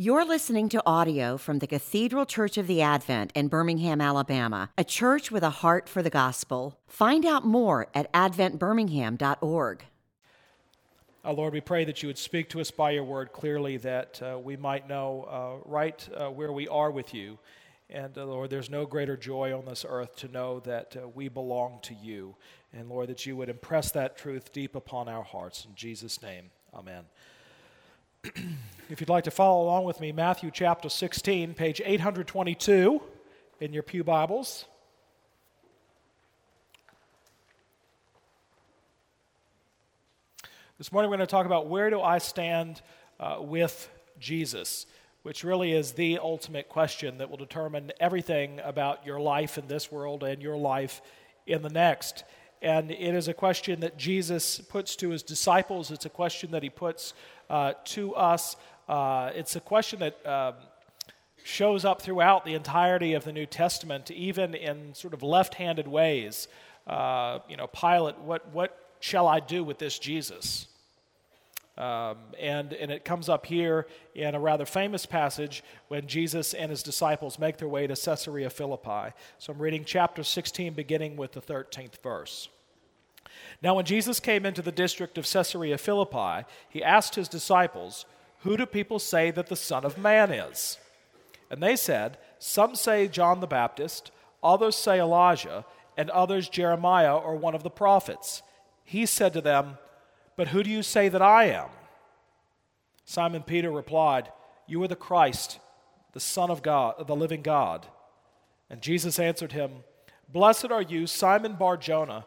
You're listening to audio from the Cathedral Church of the Advent in Birmingham, Alabama, a church with a heart for the gospel. Find out more at adventbirmingham.org. Uh, Lord, we pray that you would speak to us by your word clearly, that uh, we might know uh, right uh, where we are with you. And uh, Lord, there's no greater joy on this earth to know that we belong to you. And Lord, that you would impress that truth deep upon our hearts. In Jesus' name, amen. If you'd like to follow along with me, Matthew chapter 16, page 822 in your Pew Bibles. This morning we're going to talk about where do I stand uh, with Jesus, which really is the ultimate question that will determine everything about your life in this world and your life in the next. And it is a question that Jesus puts to his disciples. It's a question that he puts uh, to us. Uh, it's a question that um, shows up throughout the entirety of the New Testament, even in sort of left handed ways. Uh, you know, Pilate, what, what shall I do with this Jesus? Um, and, and it comes up here in a rather famous passage when Jesus and his disciples make their way to Caesarea Philippi. So I'm reading chapter 16, beginning with the 13th verse. Now, when Jesus came into the district of Caesarea Philippi, he asked his disciples, Who do people say that the Son of Man is? And they said, Some say John the Baptist, others say Elijah, and others Jeremiah or one of the prophets. He said to them, But who do you say that I am? Simon Peter replied, You are the Christ, the Son of God, the living God. And Jesus answered him, Blessed are you, Simon Bar Jonah.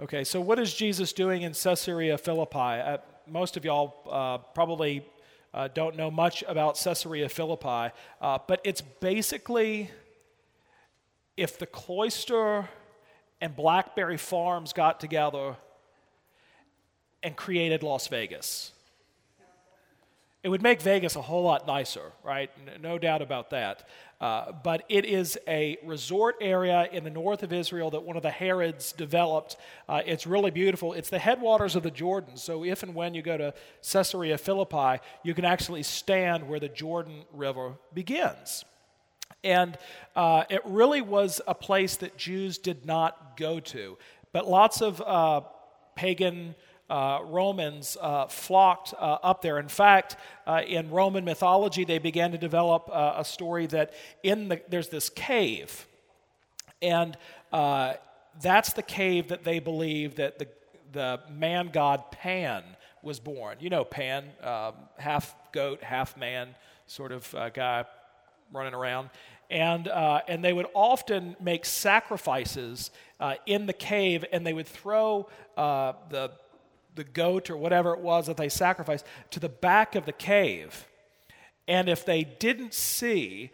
Okay, so what is Jesus doing in Caesarea Philippi? Uh, most of y'all uh, probably uh, don't know much about Caesarea Philippi, uh, but it's basically if the cloister and Blackberry Farms got together and created Las Vegas. It would make Vegas a whole lot nicer, right? No doubt about that. Uh, but it is a resort area in the north of Israel that one of the Herods developed. Uh, it's really beautiful. It's the headwaters of the Jordan. So if and when you go to Caesarea Philippi, you can actually stand where the Jordan River begins. And uh, it really was a place that Jews did not go to. But lots of uh, pagan uh, Romans uh, flocked uh, up there. In fact, uh, in Roman mythology, they began to develop uh, a story that in the, there's this cave, and uh, that's the cave that they believe that the, the man god Pan was born. You know Pan, um, half goat, half man sort of guy running around. And, and they would often make sacrifices in the cave, and they would throw the the goat or whatever it was that they sacrificed to the back of the cave. And if they didn't see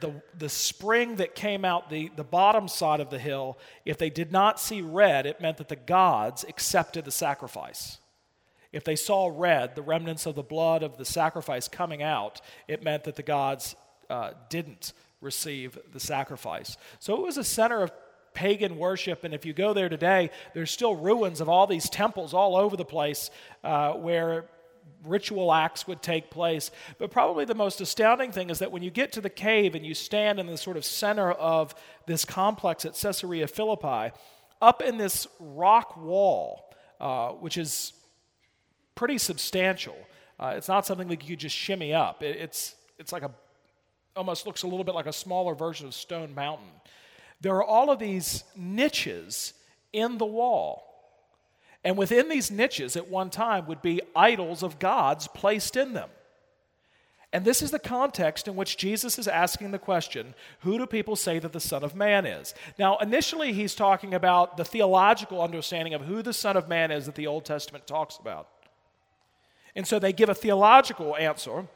the, the spring that came out the, the bottom side of the hill, if they did not see red, it meant that the gods accepted the sacrifice. If they saw red, the remnants of the blood of the sacrifice coming out, it meant that the gods uh, didn't receive the sacrifice. So it was a center of pagan worship. And if you go there today, there's still ruins of all these temples all over the place uh, where ritual acts would take place. But probably the most astounding thing is that when you get to the cave and you stand in the sort of center of this complex at Caesarea Philippi, up in this rock wall, uh, which is pretty substantial, uh, it's not something that you just shimmy up. It, it's, it's like a, almost looks a little bit like a smaller version of Stone Mountain. There are all of these niches in the wall. And within these niches, at one time, would be idols of gods placed in them. And this is the context in which Jesus is asking the question who do people say that the Son of Man is? Now, initially, he's talking about the theological understanding of who the Son of Man is that the Old Testament talks about. And so they give a theological answer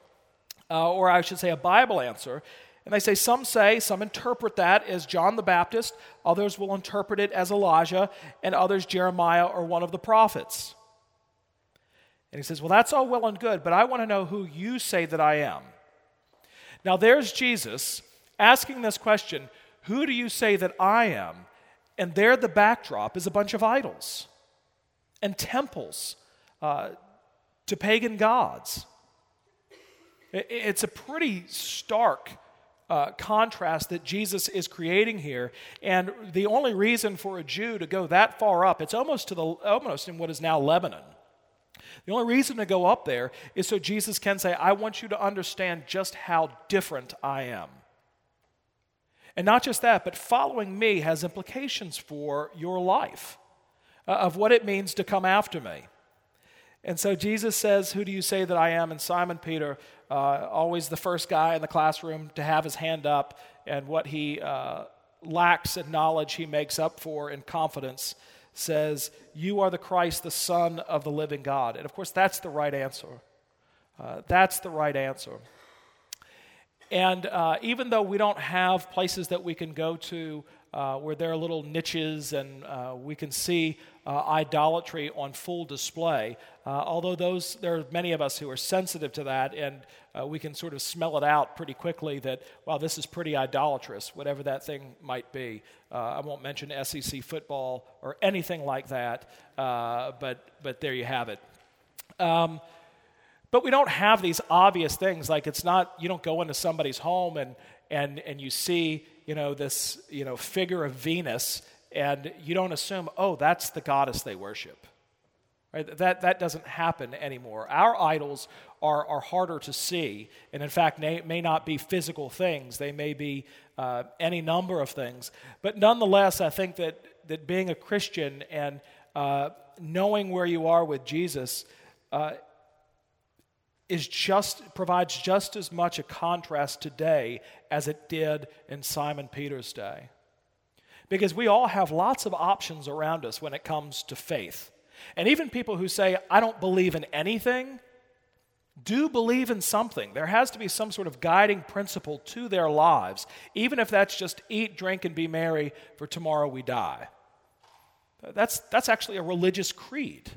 uh, or I should say a Bible answer. And they say, some say, some interpret that as John the Baptist, others will interpret it as Elijah, and others Jeremiah or one of the prophets. And he says, Well, that's all well and good, but I want to know who you say that I am. Now, there's Jesus asking this question Who do you say that I am? And there, the backdrop is a bunch of idols and temples uh, to pagan gods. It's a pretty stark uh, contrast that Jesus is creating here. And the only reason for a Jew to go that far up, it's almost to the almost in what is now Lebanon. The only reason to go up there is so Jesus can say, I want you to understand just how different I am. And not just that, but following me has implications for your life uh, of what it means to come after me. And so Jesus says, Who do you say that I am? And Simon Peter, uh, always the first guy in the classroom to have his hand up, and what he uh, lacks in knowledge, he makes up for in confidence, says, You are the Christ, the Son of the living God. And of course, that's the right answer. Uh, that's the right answer. And uh, even though we don't have places that we can go to uh, where there are little niches and uh, we can see uh, idolatry on full display, uh, although those, there are many of us who are sensitive to that and uh, we can sort of smell it out pretty quickly that, well, this is pretty idolatrous, whatever that thing might be. I won't mention SEC football or anything like that, but, but there you have it. Um, but we don't have these obvious things. Like it's not, you don't go into somebody's home and, and, and you see, you know, this, you know, figure of Venus and you don't assume, oh, that's the goddess they worship. Right? That, that doesn't happen anymore. Our idols are, are harder to see, and in fact, may, may not be physical things. They may be uh, any number of things. But nonetheless, I think that, that being a Christian and uh, knowing where you are with Jesus uh, is just provides just as much a contrast today as it did in Simon Peter's day. Because we all have lots of options around us when it comes to faith. And even people who say, I don't believe in anything, do believe in something. There has to be some sort of guiding principle to their lives, even if that's just eat, drink, and be merry, for tomorrow we die. That's, that's actually a religious creed.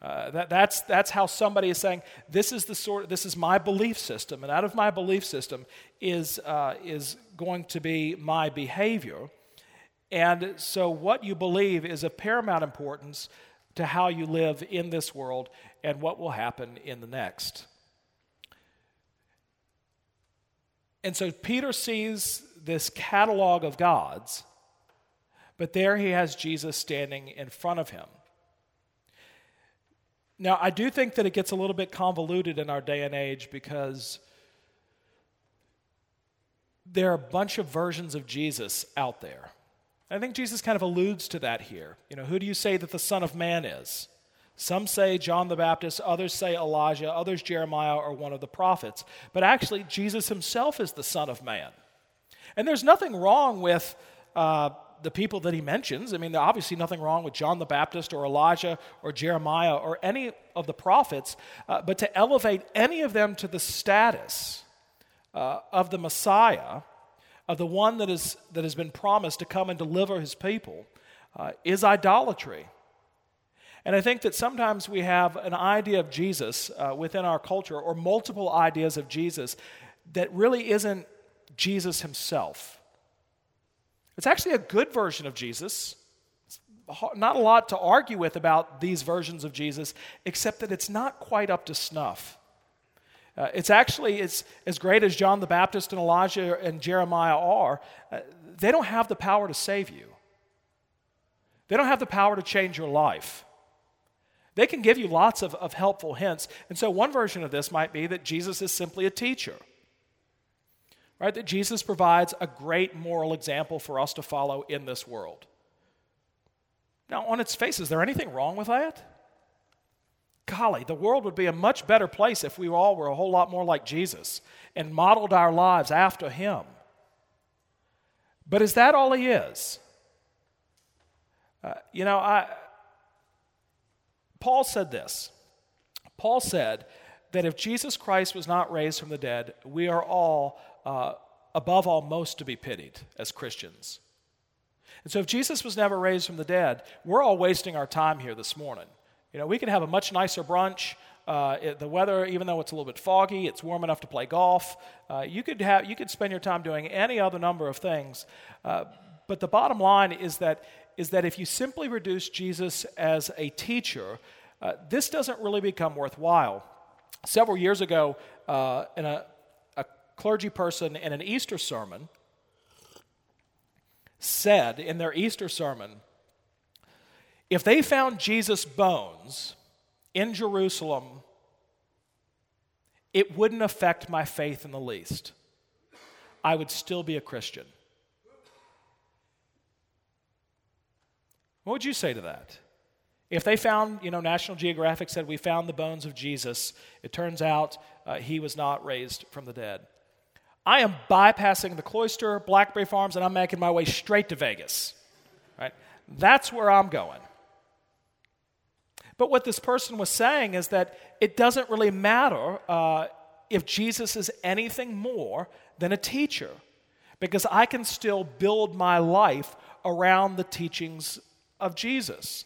Uh, that, that's, that's how somebody is saying, this is, the sort, this is my belief system, and out of my belief system is, uh, is going to be my behavior. And so, what you believe is of paramount importance to how you live in this world and what will happen in the next. And so, Peter sees this catalog of gods, but there he has Jesus standing in front of him. Now, I do think that it gets a little bit convoluted in our day and age because there are a bunch of versions of Jesus out there. I think Jesus kind of alludes to that here. You know, who do you say that the Son of Man is? Some say John the Baptist, others say Elijah, others Jeremiah or one of the prophets. But actually, Jesus himself is the Son of Man. And there's nothing wrong with uh, the people that he mentions. I mean, obviously nothing wrong with John the Baptist or Elijah or Jeremiah or any of the prophets, uh, but to elevate any of them to the status uh, of the Messiah, of the one that, is, that has been promised to come and deliver his people, uh, is idolatry. And I think that sometimes we have an idea of Jesus uh, within our culture, or multiple ideas of Jesus, that really isn't Jesus himself. It's actually a good version of Jesus. It's not a lot to argue with about these versions of Jesus, except that it's not quite up to snuff. Uh, it's actually it's as great as John the Baptist and Elijah and Jeremiah are. Uh, they don't have the power to save you. They don't have the power to change your life. They can give you lots of, of helpful hints. And so, one version of this might be that Jesus is simply a teacher right? That Jesus provides a great moral example for us to follow in this world. Now, on its face, is there anything wrong with that? Golly, the world would be a much better place if we all were a whole lot more like Jesus and modeled our lives after him. But is that all he is? Uh, you know, I, Paul said this. Paul said that if Jesus Christ was not raised from the dead, we are all, uh, above all, most to be pitied as Christians. And so, if Jesus was never raised from the dead, we're all wasting our time here this morning. You know, we could have a much nicer brunch. Uh, it, the weather, even though it's a little bit foggy, it's warm enough to play golf. Uh, you could have, you could spend your time doing any other number of things. Uh, but the bottom line is that is that if you simply reduce Jesus as a teacher, uh, this doesn't really become worthwhile. Several years ago, uh, in a, a clergy person in an Easter sermon said in their Easter sermon, if they found Jesus' bones in Jerusalem, it wouldn't affect my faith in the least. I would still be a Christian. What would you say to that? If they found, you know, National Geographic said, we found the bones of Jesus, it turns out uh, he was not raised from the dead. I am bypassing the cloister, Blackberry Farms, and I'm making my way straight to Vegas. Right? That's where I'm going. But what this person was saying is that it doesn't really matter uh, if Jesus is anything more than a teacher, because I can still build my life around the teachings of Jesus.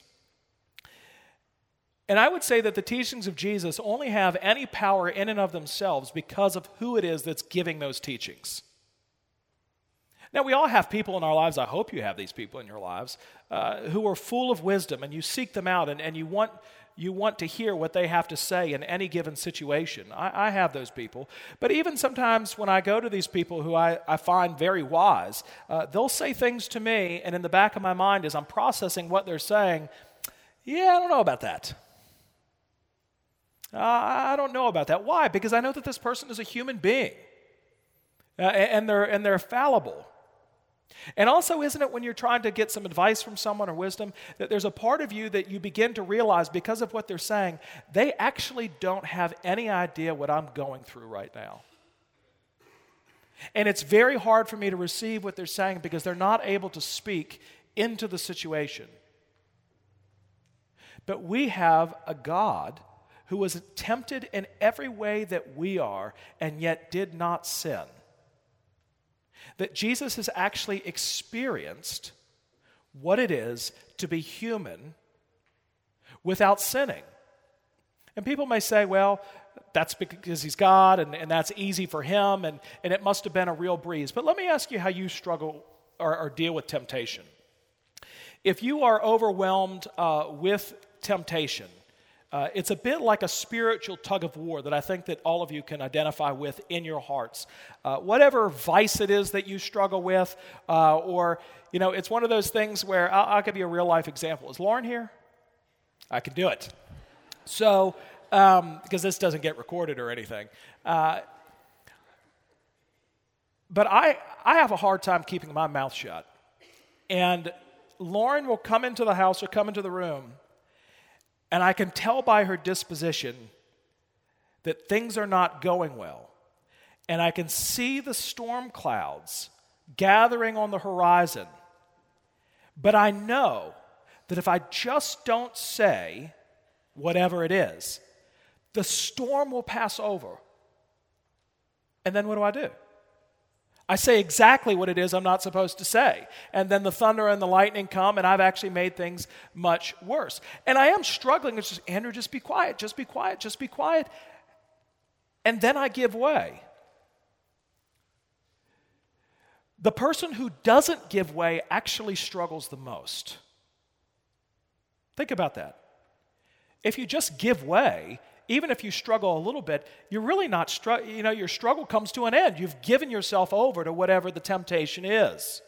And I would say that the teachings of Jesus only have any power in and of themselves because of who it is that's giving those teachings. Now, we all have people in our lives, I hope you have these people in your lives, uh, who are full of wisdom, and you seek them out and, and you, want, you want to hear what they have to say in any given situation. I, I have those people. But even sometimes when I go to these people who I, I find very wise, uh, they'll say things to me, and in the back of my mind, as I'm processing what they're saying, yeah, I don't know about that. Uh, I don't know about that. Why? Because I know that this person is a human being uh, and, they're, and they're fallible. And also, isn't it when you're trying to get some advice from someone or wisdom that there's a part of you that you begin to realize because of what they're saying, they actually don't have any idea what I'm going through right now. And it's very hard for me to receive what they're saying because they're not able to speak into the situation. But we have a God who was tempted in every way that we are and yet did not sin. That Jesus has actually experienced what it is to be human without sinning. And people may say, well, that's because he's God and, and that's easy for him and, and it must have been a real breeze. But let me ask you how you struggle or, or deal with temptation. If you are overwhelmed uh, with temptation, uh, it's a bit like a spiritual tug of war that I think that all of you can identify with in your hearts. Uh, whatever vice it is that you struggle with, uh, or, you know, it's one of those things where I'll, I'll, give you a real life example. Is Lauren here? I can do it. So, um, because this doesn't get recorded or anything. Uh, but I, I have a hard time keeping my mouth shut. And Lauren will come into the house or come into the room and I can tell by her disposition that things are not going well. And I can see the storm clouds gathering on the horizon. But I know that if I just don't say whatever it is, the storm will pass over. And then what do I do? I say exactly what it is I'm not supposed to say. And then the thunder and the lightning come, and I've actually made things much worse. And I am struggling. It's just, Andrew, just be quiet, just be quiet, just be quiet. And then I give way. The person who doesn't give way actually struggles the most. Think about that. If you just give way, even if you struggle a little bit, you're really not, you know, your struggle comes to an end. You've given yourself over to whatever the temptation is.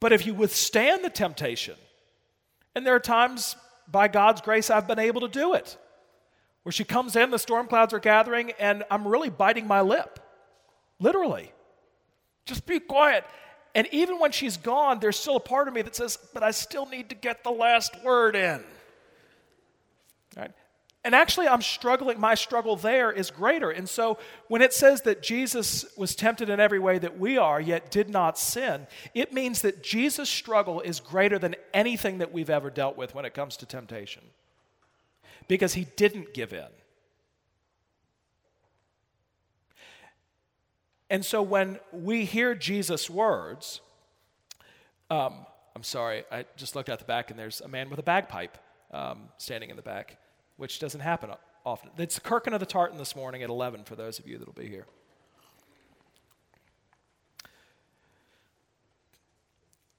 But if you withstand the temptation, and there are times by God's grace I've been able to do it, where she comes in, the storm clouds are gathering, and I'm really biting my lip, literally. Just be quiet. And even when she's gone, there's still a part of me that says, but I still need to get the last word in. And actually, I'm struggling, my struggle there is greater. And so, when it says that Jesus was tempted in every way that we are, yet did not sin, it means that Jesus' struggle is greater than anything that we've ever dealt with when it comes to temptation because he didn't give in. And so, when we hear Jesus' words, um, I'm sorry, I just looked out the back and there's a man with a bagpipe um, standing in the back which doesn't happen often. It's Kirkin of the Tartan this morning at 11 for those of you that'll be here.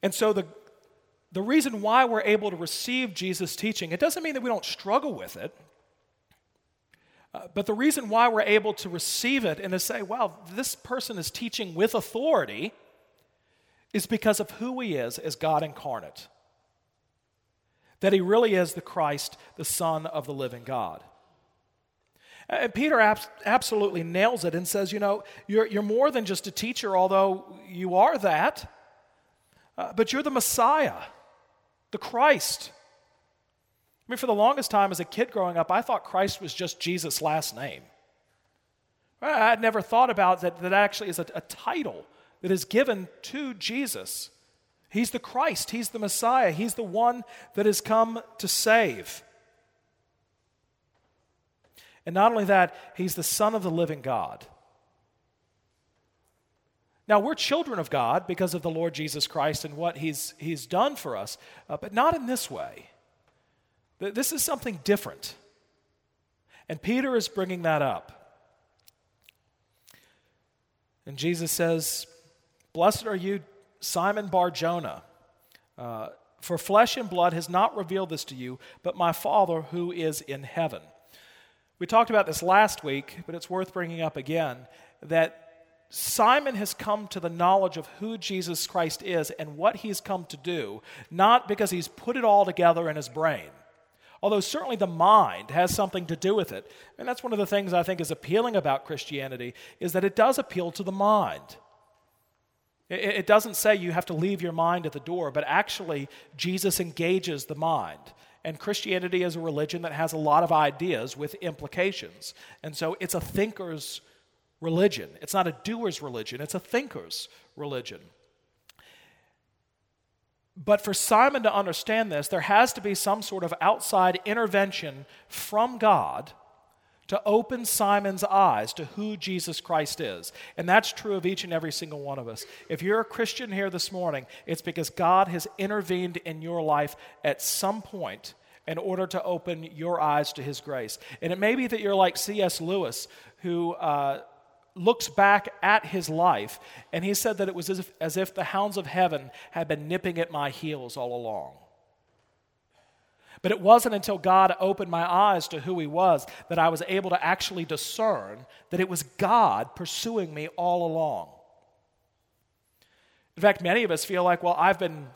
And so the, the reason why we're able to receive Jesus' teaching, it doesn't mean that we don't struggle with it. Uh, but the reason why we're able to receive it and to say, wow, this person is teaching with authority is because of who he is as God incarnate. That he really is the Christ, the Son of the living God. And Peter abs- absolutely nails it and says, you know, you're, you're more than just a teacher, although you are that. Uh, but you're the Messiah, the Christ. I mean, for the longest time as a kid growing up, I thought Christ was just Jesus' last name. I'd never thought about that, that actually is a, a title that is given to Jesus. He's the Christ, He's the Messiah, He's the one that has come to save. And not only that, He's the Son of the living God. Now, we're children of God because of the Lord Jesus Christ and what He's, he's done for us, uh, but not in this way. This is something different. And Peter is bringing that up. And Jesus says, Blessed are you, Simon Bar Jonah, uh, for flesh and blood has not revealed this to you, but my Father who is in heaven. We talked about this last week, but it's worth bringing up again that Simon has come to the knowledge of who Jesus Christ is and what he's come to do, not because he's put it all together in his brain. Although certainly the mind has something to do with it. And that's one of the things I think is appealing about Christianity is that it does appeal to the mind. It, it doesn't say you have to leave your mind at the door, but actually Jesus engages the mind. And Christianity is a religion that has a lot of ideas with implications. And so it's a thinker's religion. It's not a doer's religion, it's a thinker's religion. But for Simon to understand this, there has to be some sort of outside intervention from God to open Simon's eyes to who Jesus Christ is. And that's true of each and every single one of us. If you're a Christian here this morning, it's because God has intervened in your life at some point in order to open your eyes to his grace. And it may be that you're like C.S. Lewis, who. Uh, looks back at his life, and he said that it was as if, as if the hounds of heaven had been nipping at my heels all along. But it wasn't until God opened my eyes to who He was that I was able to actually discern that it was God pursuing me all along. In fact, many of us feel like, well, I've been,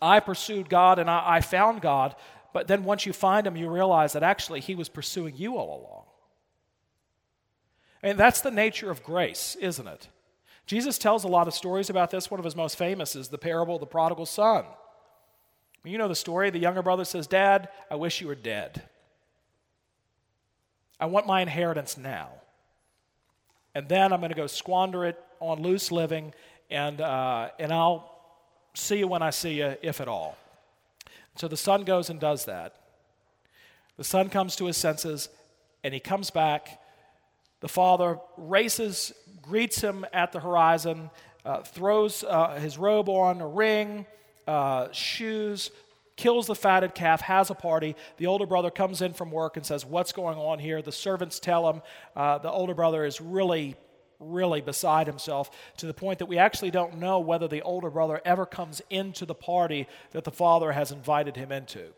I pursued God and I, I found God, but then once you find Him, you realize that actually He was pursuing you all along. And that's the nature of grace, isn't it? Jesus tells a lot of stories about this. One of his most famous is the parable of the prodigal son. You know the story. The younger brother says, Dad, I wish you were dead. I want my inheritance now. And then I'm going to go squander it on loose living, and, uh, and I'll see you when I see you, if at all. So the son goes and does that. The son comes to his senses, and he comes back the father races, greets him at the horizon, uh, throws uh, his robe on, a ring, uh, shoes, kills the fatted calf, has a party. The older brother comes in from work and says, What's going on here? The servants tell him uh, the older brother is really, really beside himself to the point that we actually don't know whether the older brother ever comes into the party that the father has invited him into.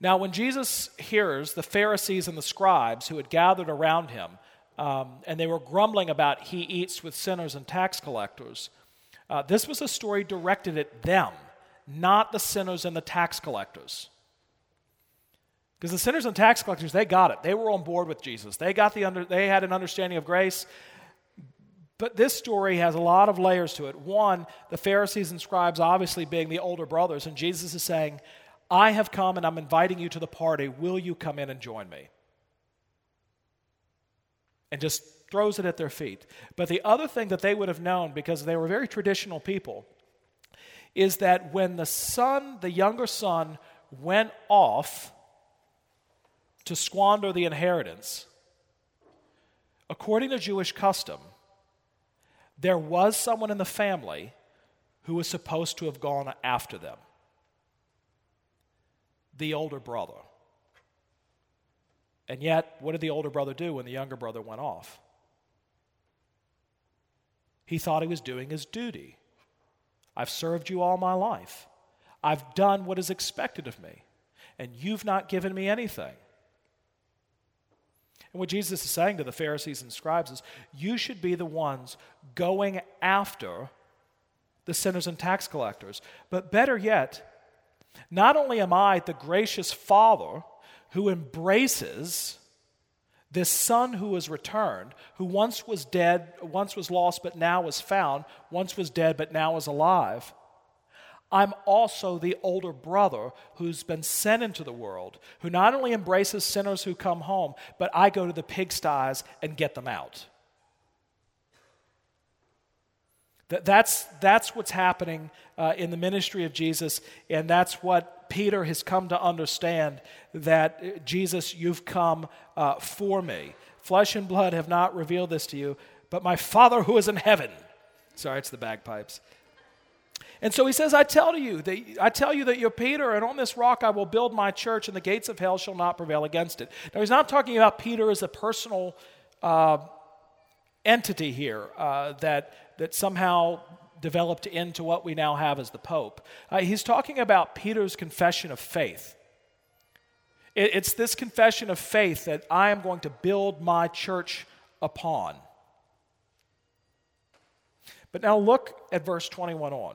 Now, when Jesus hears the Pharisees and the scribes who had gathered around him, um, and they were grumbling about he eats with sinners and tax collectors, uh, this was a story directed at them, not the sinners and the tax collectors. Because the sinners and tax collectors, they got it. They were on board with Jesus. They got the under, they had an understanding of grace. But this story has a lot of layers to it. One, the Pharisees and scribes obviously being the older brothers, and Jesus is saying, I have come and I'm inviting you to the party. Will you come in and join me? And just throws it at their feet. But the other thing that they would have known, because they were very traditional people, is that when the son, the younger son, went off to squander the inheritance, according to Jewish custom, there was someone in the family who was supposed to have gone after them the older brother. And yet, what did the older brother do when the younger brother went off? He thought he was doing his duty. I've served you all my life. I've done what is expected of me, and you've not given me anything. And what Jesus is saying to the Pharisees and scribes is you should be the ones going after the sinners and tax collectors. But better yet, not only am I the gracious Father who embraces this son who was returned, who once was dead, once was lost, but now was found, once was dead, but now is alive. I'm also the older brother who's been sent into the world, who not only embraces sinners who come home, but I go to the pigsties and get them out. That's, that's what's happening uh, in the ministry of Jesus, and that's what Peter has come to understand that uh, Jesus, you've come uh, for me. Flesh and blood have not revealed this to you, but my Father who is in heaven. Sorry, it's the bagpipes. And so he says, I tell you that I tell you that you're Peter, and on this rock I will build my church, and the gates of hell shall not prevail against it. Now he's not talking about Peter as a personal uh, entity here uh, that that somehow developed into what we now have as the Pope. Uh, he's talking about Peter's confession of faith. It, it's this confession of faith that I am going to build my church upon. But now look at verse 21 on.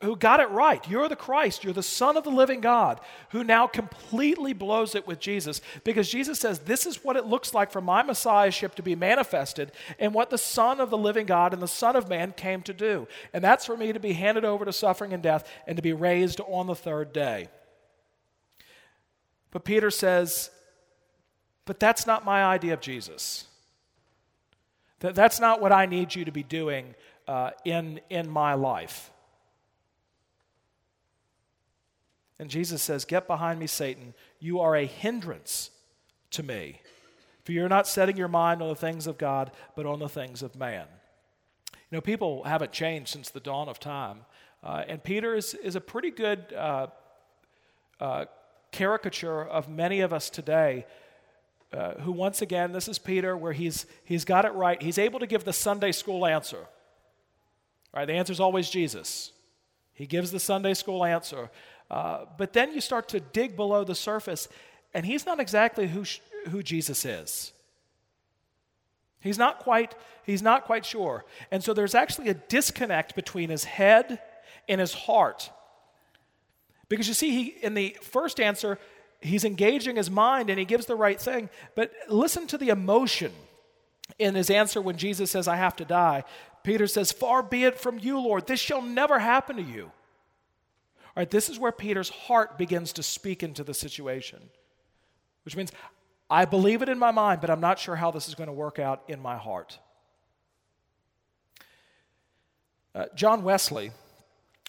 who got it right. You're the Christ. You're the Son of the living God who now completely blows it with Jesus because Jesus says, This is what it looks like for my Messiahship to be manifested and what the Son of the living God and the Son of Man came to do. And that's for me to be handed over to suffering and death and to be raised on the third day. But Peter says, But that's not my idea of Jesus. That, that's not what I need you to be doing uh, in, in my life. And Jesus says, Get behind me, Satan. You are a hindrance to me. For you're not setting your mind on the things of God, but on the things of man. You know, people haven't changed since the dawn of time. Uh, and Peter is, is a pretty good uh, uh, caricature of many of us today. Uh, who, once again, this is Peter, where he's, he's got it right. He's able to give the Sunday school answer. Right? The answer is always Jesus. He gives the Sunday school answer. Uh, but then you start to dig below the surface, and he's not exactly who, sh- who Jesus is. He's not quite he's not quite sure. And so there's actually a disconnect between his head and his heart. Because you see he in the first answer he's engaging his mind and he gives the right thing, but listen to the emotion in his answer when Jesus says I have to die. Peter says, "Far be it from you, Lord. This shall never happen to you." All right, this is where Peter's heart begins to speak into the situation, which means I believe it in my mind, but I'm not sure how this is going to work out in my heart. Uh, John Wesley,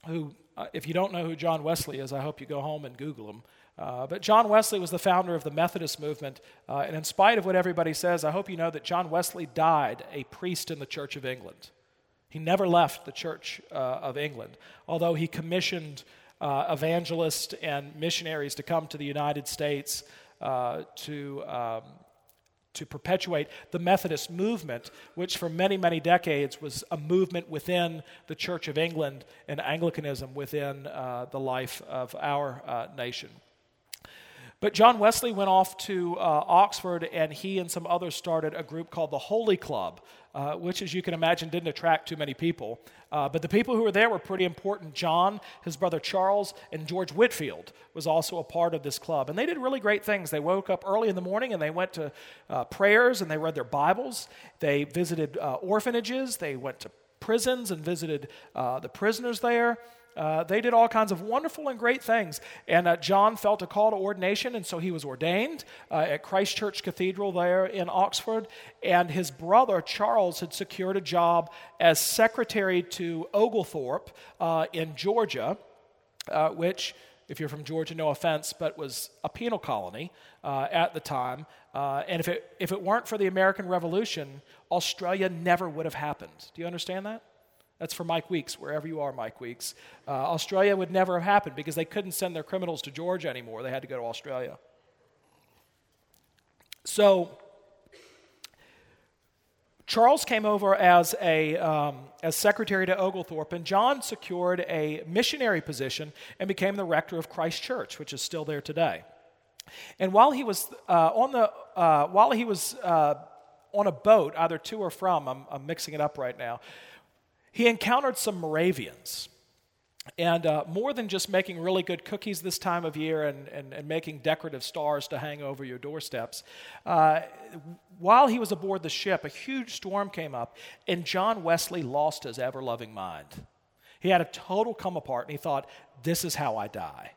who, uh, if you don't know who John Wesley is, I hope you go home and Google him. Uh, but John Wesley was the founder of the Methodist movement. Uh, and in spite of what everybody says, I hope you know that John Wesley died a priest in the Church of England. He never left the Church uh, of England, although he commissioned uh, evangelists and missionaries to come to the United States uh, to, um, to perpetuate the Methodist movement, which for many, many decades was a movement within the Church of England and Anglicanism within uh, the life of our uh, nation. But John Wesley went off to uh, Oxford and he and some others started a group called the Holy Club, uh, which, as you can imagine, didn't attract too many people. Uh, but the people who were there were pretty important. John, his brother Charles, and George Whitefield was also a part of this club. And they did really great things. They woke up early in the morning and they went to uh, prayers and they read their Bibles. They visited uh, orphanages. They went to prisons and visited uh, the prisoners there. Uh, they did all kinds of wonderful and great things. And uh, John felt a call to ordination, and so he was ordained uh, at Christ Church Cathedral there in Oxford. And his brother, Charles, had secured a job as secretary to Oglethorpe uh, in Georgia, uh, which if you're from Georgia, no offense, but was a penal colony uh, at the time. Uh, and if it, if it weren't for the American Revolution, Australia never would have happened. Do you understand that? That's for Mike Weeks, wherever you are, Mike Weeks. Uh, Australia would never have happened because they couldn't send their criminals to Georgia anymore. They had to go to Australia. So, Charles came over as, a, um, as secretary to Oglethorpe, and John secured a missionary position and became the rector of Christ Church, which is still there today. And while he was uh, on the, uh, while he was uh, on a boat, either to or from, I'm, I'm, mixing it up right now, he encountered some Moravians. And uh, more than just making really good cookies this time of year and, and, and making decorative stars to hang over your doorsteps, uh, while he was aboard the ship, a huge storm came up, and John Wesley lost his ever loving mind. He had a total come apart, and he thought, This is how I die.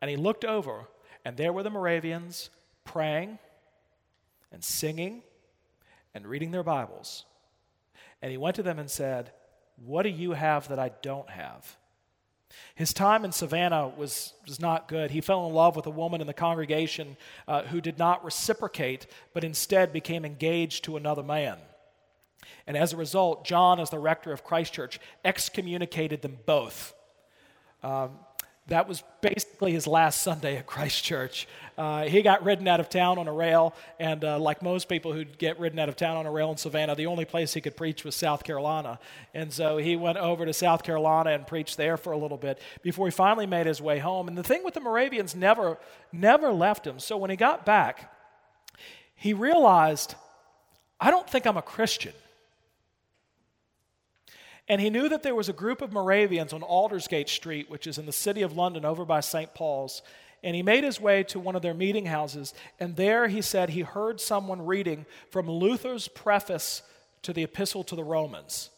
And he looked over, and there were the Moravians praying and singing and reading their Bibles. And he went to them and said, What do you have that I don't have? His time in Savannah was, was not good. He fell in love with a woman in the congregation uh, who did not reciprocate, but instead became engaged to another man. And as a result, John, as the rector of Christ Church, excommunicated them both. Um, that was basically his last Sunday at Christ Church. Uh, he got ridden out of town on a rail, and uh, like most people who get ridden out of town on a rail in Savannah, the only place he could preach was South Carolina. And so he went over to South Carolina and preached there for a little bit before he finally made his way home. And the thing with the Moravians never, never left him. So when he got back, he realized, I don't think I'm a Christian. And he knew that there was a group of Moravians on Aldersgate Street, which is in the city of London over by St. Paul's. And he made his way to one of their meeting houses. And there he said he heard someone reading from Luther's preface to the Epistle to the Romans.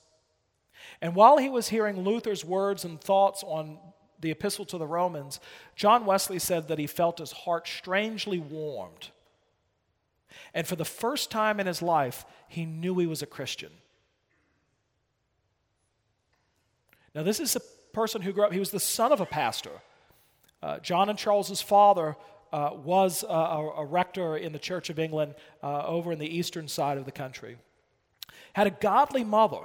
And while he was hearing Luther's words and thoughts on the Epistle to the Romans, John Wesley said that he felt his heart strangely warmed. And for the first time in his life, he knew he was a Christian. Now, this is a person who grew up, he was the son of a pastor. Uh, John and Charles's father uh, was a, a, rector in the Church of England uh, over in the eastern side of the country. Had a godly mother.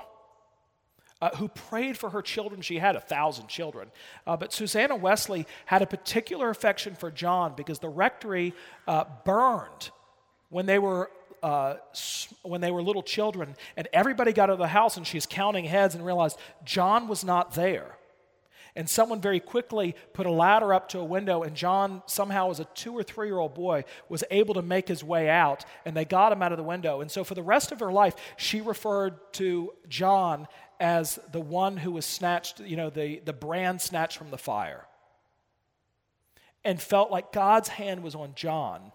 Uh, who prayed for her children. She had a thousand children. Uh, but Susanna Wesley had a particular affection for John because the rectory uh, burned when they were uh, when they were little children, and everybody got out of the house, and she's counting heads and realized John was not there. And someone very quickly put a ladder up to a window, and John, somehow as a two or three year old boy, was able to make his way out, and they got him out of the window. And so for the rest of her life, she referred to John as the one who was snatched, you know, the, the brand snatched from the fire. And felt like God's hand was on John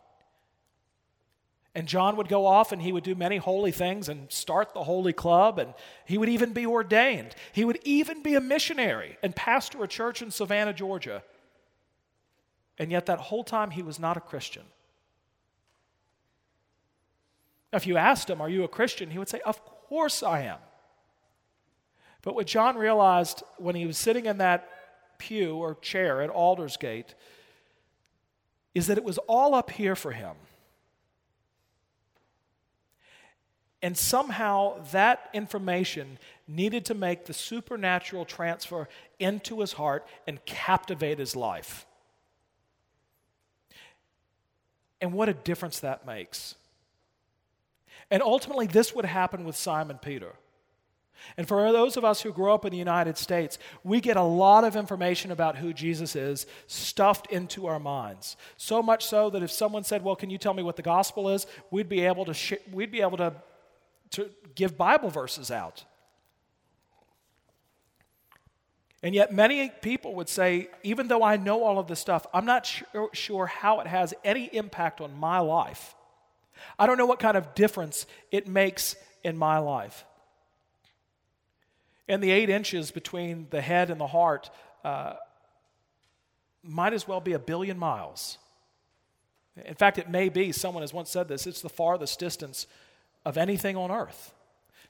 and John would go off and he would do many holy things and start the holy club, and he would even be ordained. He would even be a missionary and pastor a church in Savannah, Georgia. And yet, that whole time, he was not a Christian. If you asked him, Are you a Christian? he would say, Of course I am. But what John realized when he was sitting in that pew or chair at Aldersgate is that it was all up here for him. And somehow that information needed to make the supernatural transfer into his heart and captivate his life. And what a difference that makes. And ultimately, this would happen with Simon Peter. And for those of us who grow up in the United States, we get a lot of information about who Jesus is stuffed into our minds. So much so that if someone said, "Well, can you tell me what the gospel is?" we'd be able to sh- we'd be able to to give Bible verses out. And yet, many people would say, even though I know all of this stuff, I'm not sure, sure, how it has any impact on my life. I don't know what kind of difference it makes in my life. And the eight inches between the head and the heart uh, might as well be a billion miles. In fact, it may be, someone has once said this, it's the farthest distance of anything on earth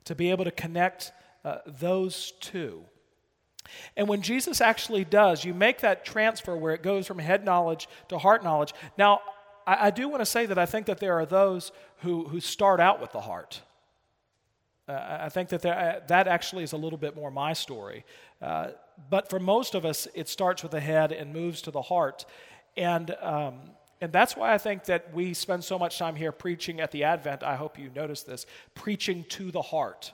to be able to connect uh, those two. And when Jesus actually does, you make that transfer where it goes from head knowledge to heart knowledge. Now, I, I do want to say that I think that there are those who, who start out with the heart. Uh, I think that there, uh, that actually is a little bit more my story. Uh, but for most of us, it starts with the head and moves to the heart. And, um, and that's why I think that we spend so much time here preaching at the Advent. I hope you notice this preaching to the heart.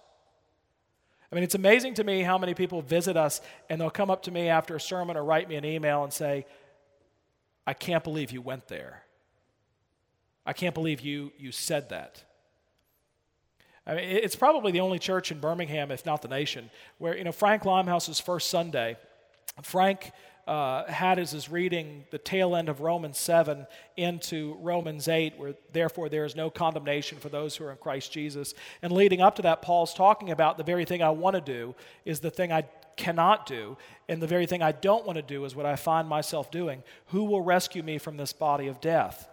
I mean, it's amazing to me how many people visit us and they'll come up to me after a sermon or write me an email and say, I can't believe you went there. I can't believe you, you said that. I mean, it's probably the only church in Birmingham, if not the nation, where, you know, Frank Limehouse's first Sunday, Frank uh, had as his reading the tail end of Romans 7 into Romans 8, where therefore there is no condemnation for those who are in Christ Jesus. And leading up to that, Paul's talking about the very thing I want to do is the thing I cannot do, and the very thing I don't want to do is what I find myself doing. Who will rescue me from this body of death?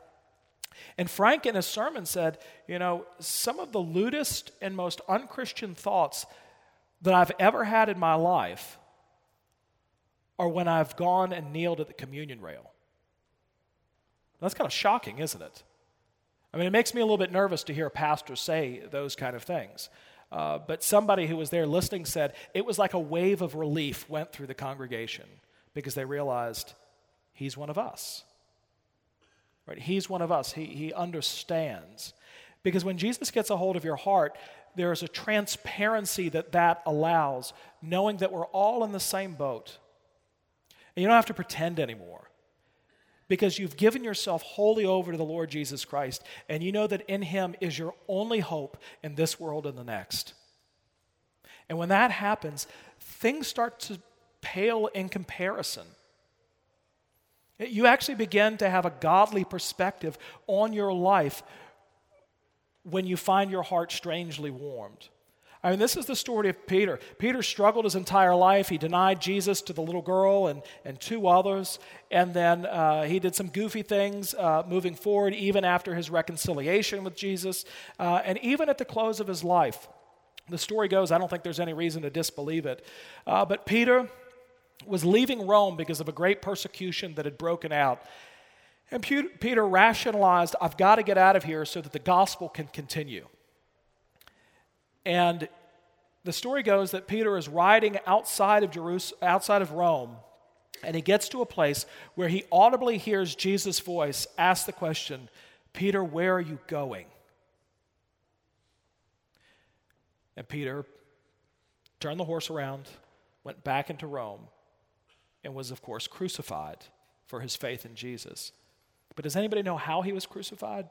And Frank, in his sermon, said, You know, some of the lewdest and most unchristian thoughts that I've ever had in my life are when I've gone and kneeled at the communion rail. That's kind of shocking, isn't it? I mean, it makes me a little bit nervous to hear a pastor say those kind of things. Uh, but somebody who was there listening said it was like a wave of relief went through the congregation because they realized he's one of us. Right? He's one of us. He, he understands. Because when Jesus gets a hold of your heart, there is a transparency that that allows, knowing that we're all in the same boat. And you don't have to pretend anymore because you've given yourself wholly over to the Lord Jesus Christ, and you know that in Him is your only hope in this world and the next. And when that happens, things start to pale in comparison. You actually begin to have a godly perspective on your life when you find your heart strangely warmed. I mean, this is the story of Peter. Peter struggled his entire life. He denied Jesus to the little girl and, and two others. And then uh, he did some goofy things uh, moving forward, even after his reconciliation with Jesus. Uh, and even at the close of his life, the story goes, I don't think there's any reason to disbelieve it. Uh, but Peter was leaving Rome because of a great persecution that had broken out. And Peter rationalized, I've got to get out of here so that the gospel can continue. And the story goes that Peter is riding outside of Jerusalem, outside of Rome, and he gets to a place where he audibly hears Jesus' voice ask the question, Peter, where are you going? And Peter turned the horse around, went back into Rome, and was, of course, crucified for his faith in Jesus. But does anybody know how he was crucified?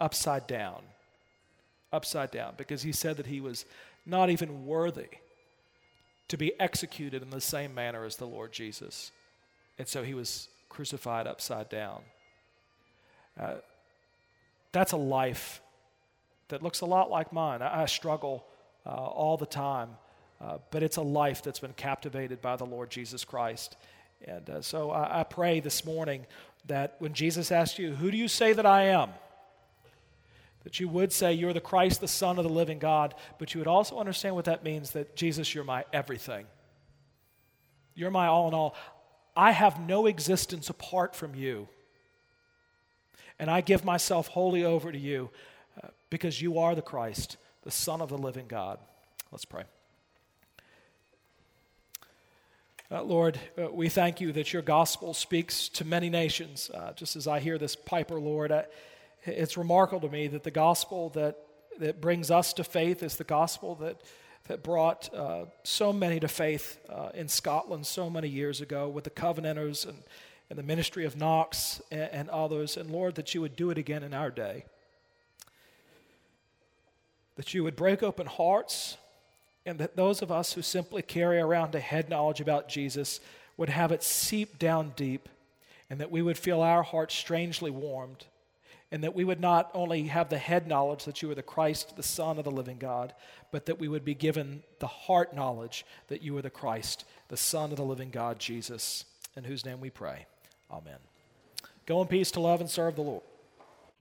Upside down upside down because he said that he was not even worthy to be executed in the same manner as the Lord Jesus. And so he was crucified upside down. Uh, that's a life that looks a lot like mine. I, I struggle uh, all the time, uh, but it's a life that's been captivated by the Lord Jesus Christ. And uh, so I, I pray this morning that when Jesus asks you, Who do you say that I am? That you would say you're the Christ, the Son of the living God, but you would also understand what that means that Jesus, you're my everything. You're my all in all. I have no existence apart from you. And I give myself wholly over to you uh, because you are the Christ, the Son of the living God. Let's pray. Uh, Lord, uh, we thank you that your gospel speaks to many nations. Uh, just as I hear this piper, Lord, I, it's remarkable to me that the gospel that, that brings us to faith is the gospel that, that brought uh, so many to faith uh, in Scotland so many years ago with the Covenanters and, and the ministry of Knox and, and others. And Lord, that you would do it again in our day. That you would break open hearts, and that those of us who simply carry around a head knowledge about Jesus would have it seep down deep, and that we would feel our hearts strangely warmed and that we would not only have the head knowledge that you are the Christ, the Son of the living God, but that we would be given the heart knowledge that you are the Christ, the Son of the living God, Jesus, in whose name we pray. Amen. Go in peace to love and serve the Lord.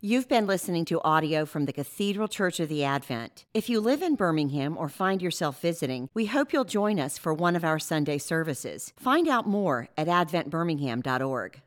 You've been listening to audio from the Cathedral Church of the Advent. If you live in Birmingham or find yourself visiting, we hope you'll join us for one of our Sunday services. Find out more at adventbirmingham.org.